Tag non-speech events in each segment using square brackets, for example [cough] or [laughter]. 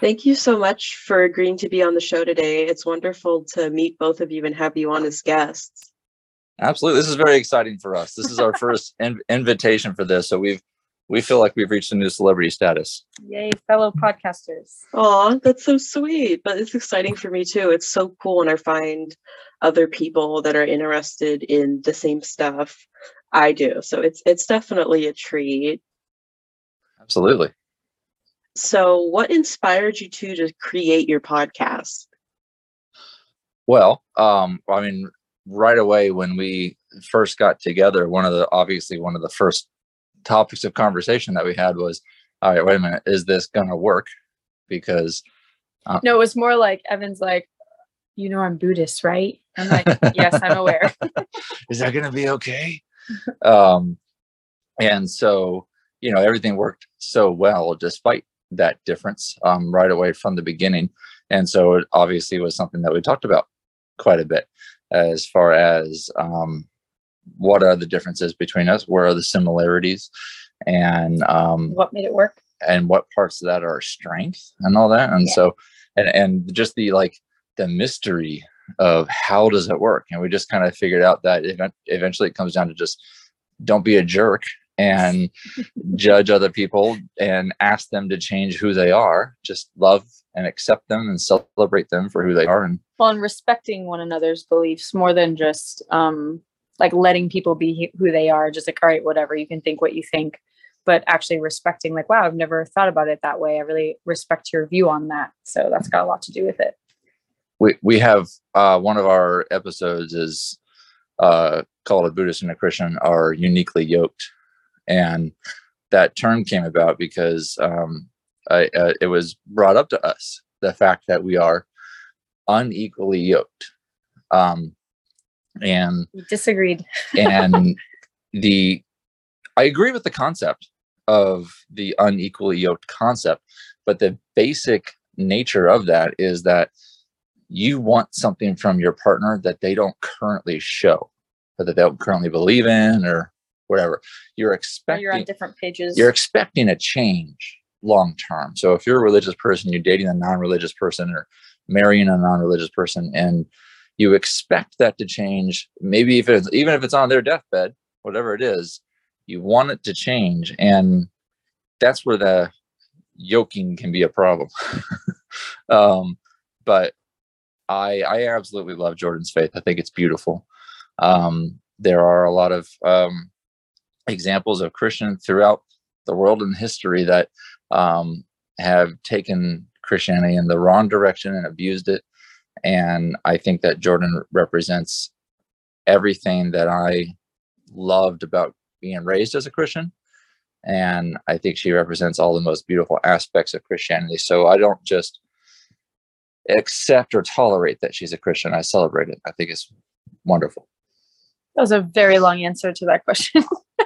Thank you so much for agreeing to be on the show today. It's wonderful to meet both of you and have you on as guests. Absolutely. This is very exciting for us. This is our [laughs] first in- invitation for this. So we've we feel like we've reached a new celebrity status. Yay, fellow podcasters. Aw, that's so sweet. But it's exciting for me too. It's so cool when I find other people that are interested in the same stuff I do. So it's it's definitely a treat. Absolutely. So what inspired you two to create your podcast? Well, um, I mean, right away when we first got together, one of the obviously one of the first topics of conversation that we had was, all right, wait a minute, is this gonna work? Because No, it was more like Evan's like, you know, I'm Buddhist, right? I'm like, yes, I'm aware. [laughs] [laughs] is that gonna be okay? um, and so you know everything worked so well despite that difference um, right away from the beginning, and so it obviously was something that we talked about quite a bit as far as um, what are the differences between us, where are the similarities, and um, what made it work? and what parts of that are strength and all that. And Yeah. so and and just the like the mystery of how does it work? And we just kind of figured out that event- eventually it comes down to just don't be a jerk and judge other people and ask them to change who they are just love and accept them and celebrate them for who they are and Well, and respecting one another's beliefs more than just um like letting people be who they are, just like, all right, whatever, you can think what you think, but actually respecting, like, wow, I've never thought about it that way. I really respect your view on that. So that's got a lot to do with it. we we have uh one of our episodes is uh called a buddhist and a christian are uniquely yoked and that term came about because um I, uh, it was brought up to us the fact that we are unequally yoked um and We disagreed. and [laughs] the i agree with the concept of the unequally yoked concept but the basic nature of that is that you want something from your partner that they don't currently show or that they don't currently believe in or whatever you're Or expecting You're on different pages. you're expecting a change long term. So if you're a religious person, you're dating a non-religious person or marrying a non-religious person, and you expect that to change, maybe if it's even if it's on their deathbed, whatever it is, you want it to change. And that's where the yoking can be a problem. [laughs] um, but I I absolutely love Jordan's faith. I think it's beautiful. Um, there are a lot of um, examples of Christian throughout the world and history that um, have taken Christianity in the wrong direction and abused it. And I think that Jordan represents everything that I loved about being raised as a Christian. And I think she represents all the most beautiful aspects of Christianity. So I don't just accept or tolerate that she's a Christian. I celebrate it. I think it's wonderful. that was a very long answer to that question. [laughs]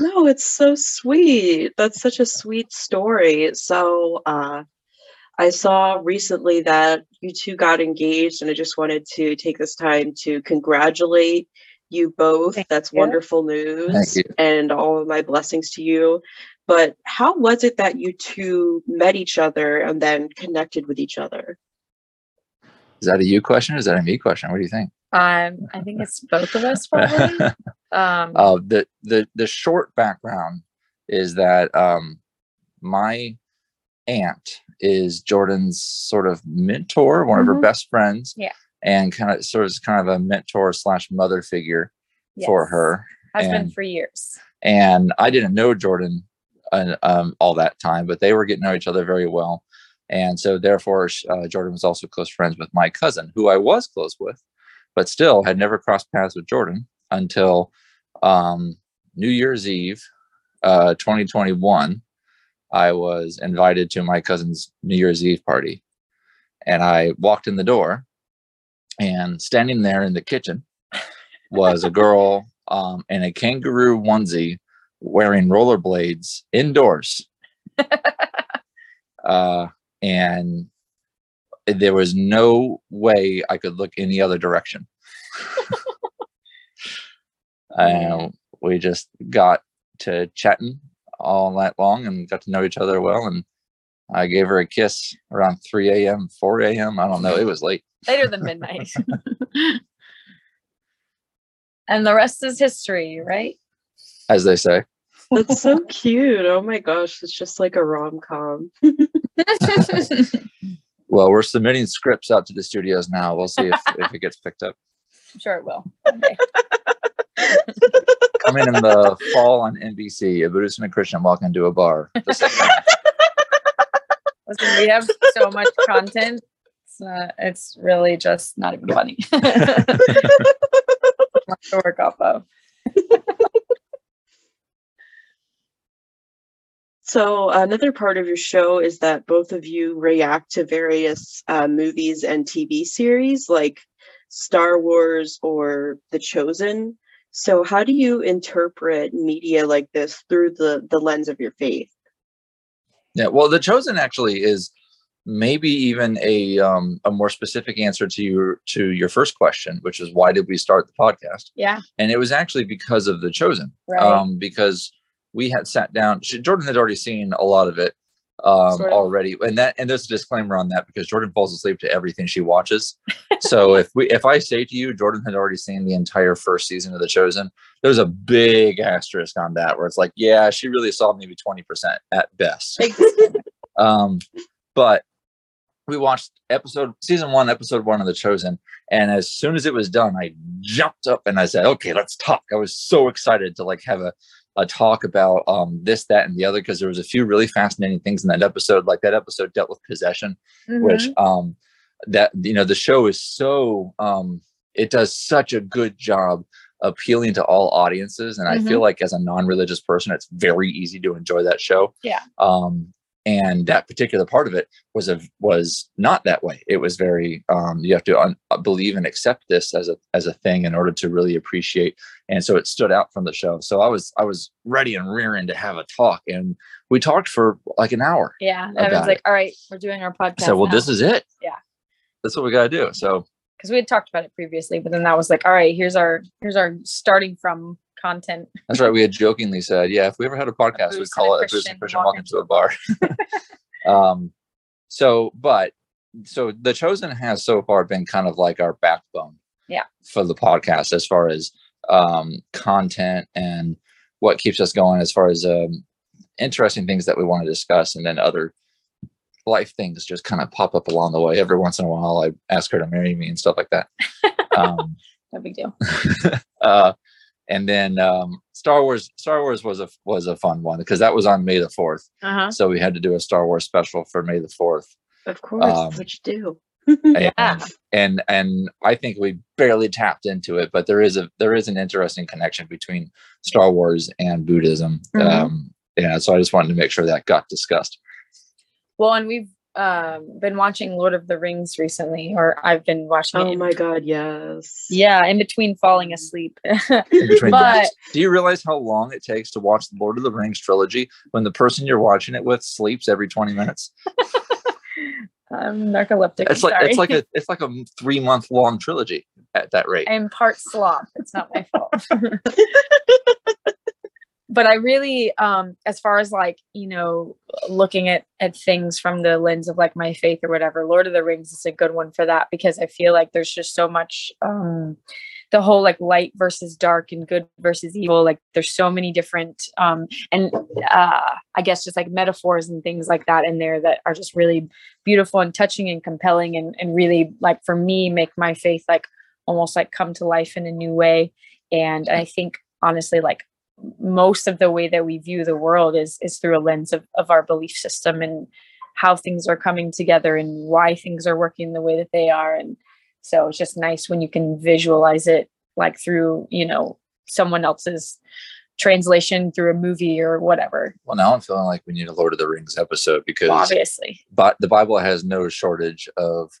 No, it's so sweet. That's such a sweet story. So, uh, I saw recently that you two got engaged, and I just wanted to take this time to congratulate you both. Thank That's you. wonderful news, you. and all of my blessings to you. But how was it that you two met each other and then connected with each other? Is that a you question? Or is that a me question? What do you think? um, I think it's both of us probably. [laughs] Um, uh, the the the short background is that um, my aunt is Jordan's sort of mentor, one of her Mhm. best friends, Yeah. and kind of sort of kind of a mentor slash mother figure for yes. her. Has been for years. And I didn't know Jordan uh, um, all that time, but they were getting to know each other very well. And so, therefore, uh, Jordan was also close friends with my cousin, who I was close with, but still had never crossed paths with Jordan until um, New Year's Eve, uh, 2021. I was invited to my cousin's New Year's Eve party. And I walked in the door, and standing there in the kitchen was a girl um, in a kangaroo onesie wearing rollerblades indoors. [laughs] uh, and there was no way I could look any other direction. [laughs] and we just got to chatting all night long and got to know each other well. And I gave her a kiss around 3 a.m., 4 a.m. I don't know. It was late. [laughs] Later than midnight. [laughs] and the rest is history, right? as they say. That's so cute. Oh my gosh, it's just like a rom com. [laughs] Well, we're submitting scripts out to the studios now. We'll see if, if it gets picked up. [laughs] I'm sure it will. Okay. Coming in the fall on NBC, a Buddhist and a Christian walk into a bar. [laughs] Listen, we have so much content. It's, uh, it's really just not even funny. To work off of. So another part of your show is that both of you react to various uh, movies and TV series like Star Wars or The Chosen. So how do you interpret media like this through the the lens of your faith? Yeah, well, The Chosen actually is maybe even a um, a more specific answer to your to your first question, which is why did we start the podcast? Yeah. And it was actually because of The Chosen, Right. um, because we had sat down. Jordan had already seen a lot of it um, Sort of. already, and that and there's a disclaimer on that because Jordan falls asleep to everything she watches. [laughs] so if we if I say to you, Jordan had already seen the entire first season of The Chosen, there's a big asterisk on that where it's like, yeah, she really saw maybe twenty percent at best. [laughs] Um, but we watched episode season one, episode one of The Chosen, and as soon as it was done, I jumped up and I said, "Okay, let's talk." I was so excited to like have a a talk about um this, that, and the other because there was a few really fascinating things in that episode. Like that episode dealt with possession, which Mhm. um that you know the show is so um it does such a good job appealing to all audiences and i feel like as a non-religious person it's very easy to enjoy that show Yeah. um and that particular part of it was a was not that way it was very um you have to un- uh, believe and accept this as a as a thing in order to really appreciate and so it stood out from the show so i was i was ready and rearing to have a talk and we talked for like an hour yeah. about was like, it. all right, we're doing our podcast. so well, this is it. Yeah. That's what we got to do. So, because we had talked about it previously, but then that was like, all right, here's our here's our starting from content. that's right. We had jokingly said, yeah, if we ever had a podcast, we'd call a it a Bruce and Christian Christian walk Walk a Bar. [laughs] [laughs] um, so, but, so The Chosen has so far been kind of like our backbone Yeah. for the podcast as far as um, content and what keeps us going as far as um, interesting things that we want to discuss and then other life things just kind of pop up along the way every once in a while i ask her to marry me and stuff like that [laughs] um, No big deal. uh, and then um, Star Wars. Star Wars was a was a fun one because that was on May the fourth. Uh huh. So we had to do a Star Wars special for May the fourth. Of course, Um, you do. [laughs] Yeah. And, and and I think we barely tapped into it, but there is a there is an interesting connection between Star Wars and Buddhism. Mhm. Um, yeah, so I just wanted to make sure that got discussed. Well, and we've um, been watching Lord of the Rings recently, or I've been watching. Oh in- my god, yes. Yeah, in between falling asleep. [laughs] Between But- breaks. do you realize how long it takes to watch the Lord of the Rings trilogy when the person you're watching it with sleeps every 20 minutes? [laughs] I'm narcoleptic. It's I'm like sorry. it's like a it's like a three month long trilogy at that rate. I'm part sloth. It's not my fault. [laughs] but I really, um, as far as like, you know, looking at at things from the lens of like my faith or whatever, Lord of the Rings is a good one for that because I feel like there's just so much um the whole like light versus dark and good versus evil. Like there's so many different um and uh I guess just like metaphors and things like that in there that are just really beautiful and touching and compelling and, and really like for me make my faith like almost like come to life in a new way and i think honestly like most of the way that we view the world is is through a lens of, of our belief system and how things are coming together and why things are working the way that they are. And so it's just nice when you can visualize it like through you know someone else's translation through a movie or whatever. Well, now I'm feeling like we need a Lord of the Rings episode because obviously. But the Bible has no shortage of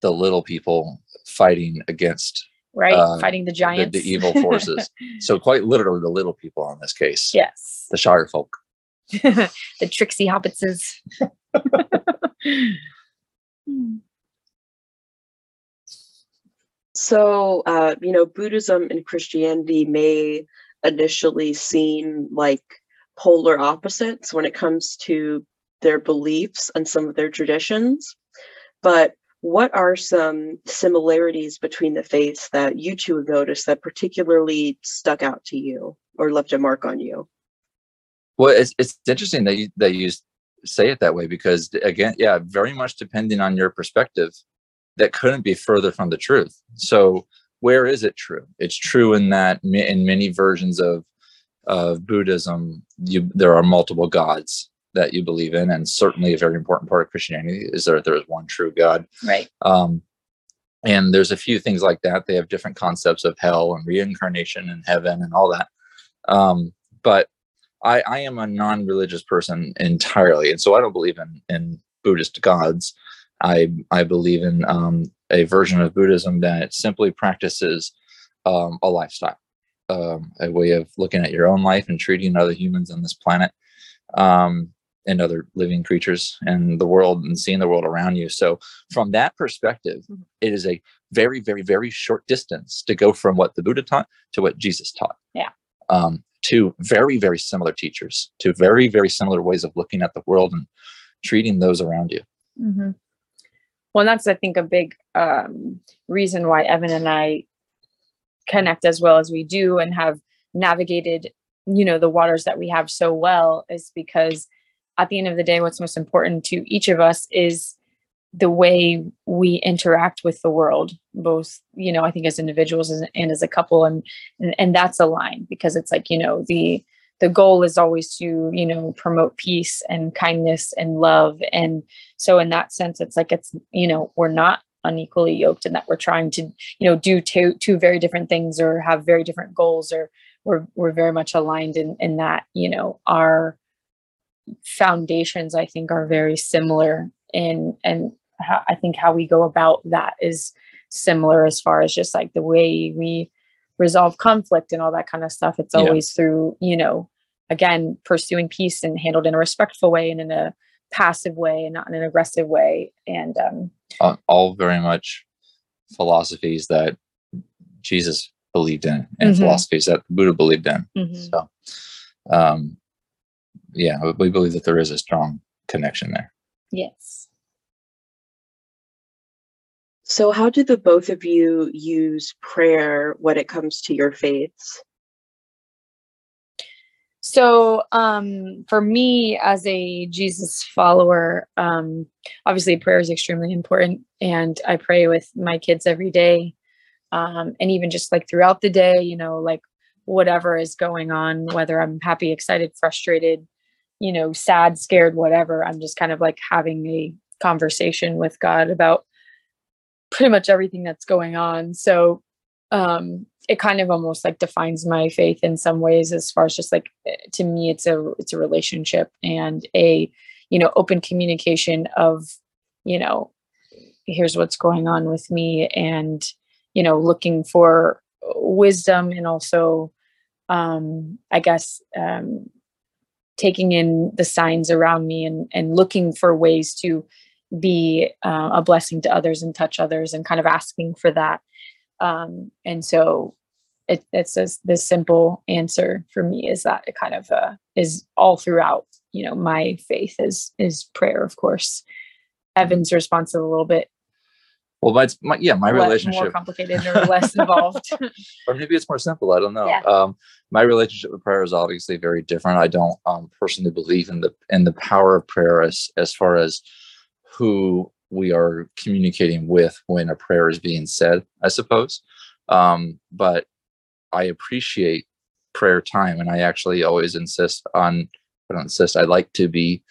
the little people fighting against right Uh, fighting the the, giants the evil forces. [laughs] so quite literally the little people in this case. yes The Shire folk. [laughs] the tricksy hobbitses. [laughs] So, uh, you know, Buddhism and Christianity may initially seem like polar opposites when it comes to their beliefs and some of their traditions. But what are some similarities between the faiths that you two noticed that particularly stuck out to you or left a mark on you? Well, it's it's interesting that you that you say it that way because again, yeah, very much depending on your perspective, that couldn't be further from the truth. So where is it true? It's true in that in many versions of of Buddhism, you there are multiple gods that you believe in, and certainly a very important part of Christianity is that there is one true God. Right. Um, and there's a few things like that. They have different concepts of hell and reincarnation and heaven and all that. Um, but I, I am a non-religious person entirely, and so I don't believe in in Buddhist gods. I I believe in um, a version of Buddhism that simply practices um, a lifestyle, um, a way of looking at your own life and treating other humans on this planet um, and other living creatures and the world and seeing the world around you. So from that perspective, Mhm. it is a very, very, very short distance to go from what the Buddha taught to what Jesus taught. Yeah. Um, to very, very similar teachers, to very, very similar ways of looking at the world and treating those around you. hmm Well, that's I think a big um, reason why Evan and I connect as well as we do and have navigated, you know, the waters that we have so well is because at the end of the day, what's most important to each of us is the way we interact with the world, both, you know, I think as individuals and, as a couple, and, and and that's aligned because it's like, you know, the the goal is always to, you know, promote peace and kindness and love. And so in that sense it's like it's you know we're not unequally yoked and that we're trying to you know do two two very different things or have very different goals or we're we're very much aligned in in that you know our foundations i think are very similar in and how, i think how we go about that is similar as far as just like the way we resolve conflict and all that kind of stuff it's Yeah. always through you know again pursuing peace and handled in a respectful way and in a passive way and not in an aggressive way and um all, all very much philosophies that Jesus believed in and Mhm. philosophies that Buddha believed in. mhm. So, um, yeah, we- we believe that there is a strong connection there. yes So, how do the both of you use prayer when it comes to your faiths? so um for me as a jesus follower um obviously prayer is extremely important and i pray with my kids every day um and even just like throughout the day you know like whatever is going on whether i'm happy excited frustrated you know sad scared whatever i'm just kind of like having a conversation with god about pretty much everything that's going on. So um it kind of almost like defines my faith in some ways as far as just like eh, to me it's a it's a relationship and a you know open communication of you know here's what's going on with me and you know looking for wisdom and also um i guess um taking in the signs around me and and looking for ways to be uh, a blessing to others and touch others and kind of asking for that. Um and so it, it's this this simple answer for me is that it kind of uh, is all throughout you know my faith is is prayer of course. Evan's response is a little bit Well, my, my yeah, my le- more complicated or less involved [laughs] or maybe it's more simple. I don't know. Yeah. Um, my relationship with prayer is obviously very different. I don't um, personally believe in the in the power of prayer as as far as who we are communicating with when a prayer is being said. I suppose, um, but I appreciate prayer time, and I actually always insist on. I don't insist. I like to be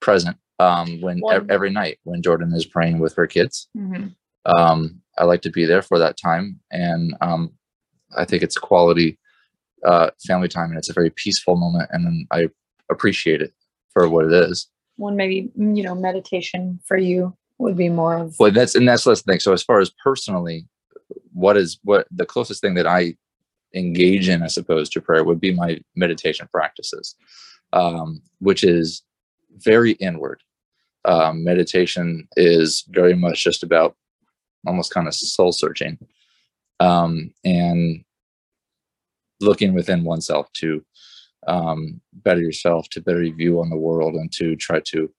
present um, when ev- every night when Jordan is praying with her kids Mhm. Um, I like to be there for that time, and um, I think it's quality uh, family time, and it's a very peaceful moment, and I appreciate it for what it is. one maybe mm, you know meditation for you would be more of Well, that's and that's the thing. So as far as personally, what is what the closest thing that I engage in, I suppose, to prayer would be my meditation practices, um, which is very inward. Um, meditation is very much just about almost kind of soul searching um, and looking within oneself to um, better yourself, to better view on the world, and to try to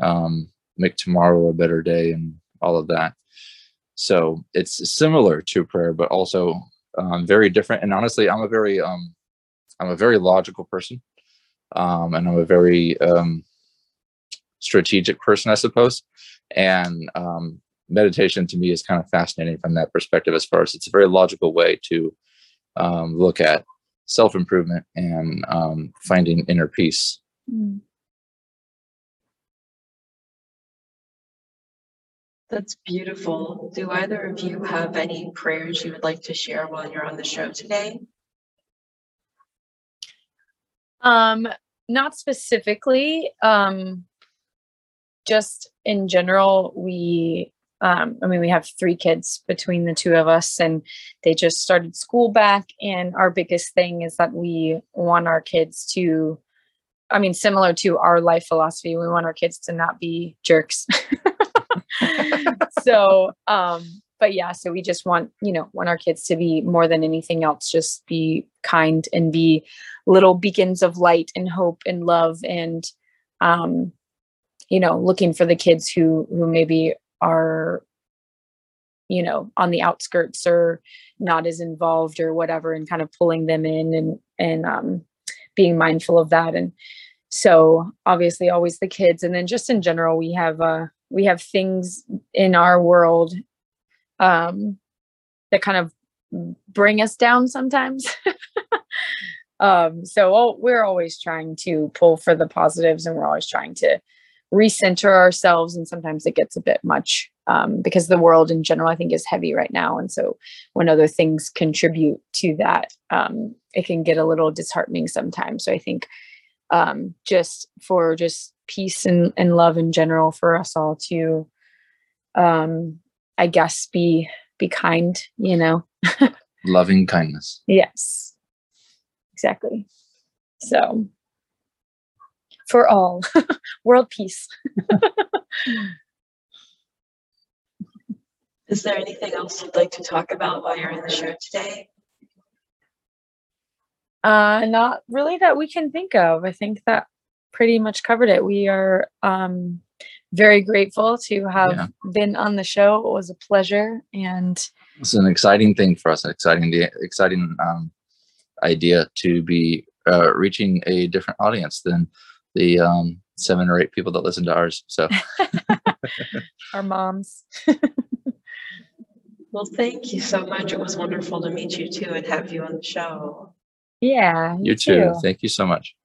um, make tomorrow a better day and all of that. So it's similar to prayer, but also um, very different. And honestly, I'm a very um, I'm a very logical person, um, and I'm a very um, strategic person, I suppose. And um, meditation to me is kind of fascinating from that perspective, as far as it's a very logical way to um, look at self improvement and um, finding inner peace. Mm. That's beautiful. Do either of you have any prayers you would like to share while you're on the show today? Um, not specifically. Um, just in general, we. Um, I mean, we have three kids between the two of us, and they just started school back. And our biggest thing is that we want our kids to. I mean, similar to our life philosophy, we want our kids to not be jerks. [laughs] so, um, but yeah, so we just want, you know, want our kids to be more than anything else, just be kind and be little beacons of light and hope and love and um, you know, looking for the kids who who maybe are you know on the outskirts or not as involved or whatever and kind of pulling them in and and um being mindful of that. And so obviously always the kids. And then just in general we have uh we have things in our world um that kind of bring us down sometimes. [laughs] Um so oh, we're always trying to pull for the positives and we're always trying to recenter ourselves and sometimes it gets a bit much um, because the world in general i think is heavy right now. And so when other things contribute to that um, it can get a little disheartening sometimes. So i think um, just for just peace and, and love in general for us all to um, i guess be be kind you know? [laughs] Loving kindness. yes. Exactly. So for all [laughs] world peace [laughs] Is there anything else you'd like to talk about while you're in the show today? Uh, not really that we can think of. I think that pretty much covered it. We are um, very grateful to have Yeah. been on the show. It was a pleasure, and It's an exciting thing for us, an exciting, the exciting um, idea to be uh, reaching a different audience than the um, seven or eight people that listen to ours. So [laughs] our moms. [laughs] Well, thank you so much. It was wonderful to meet you too and have you on the show. yeah, you too. Thank you so much.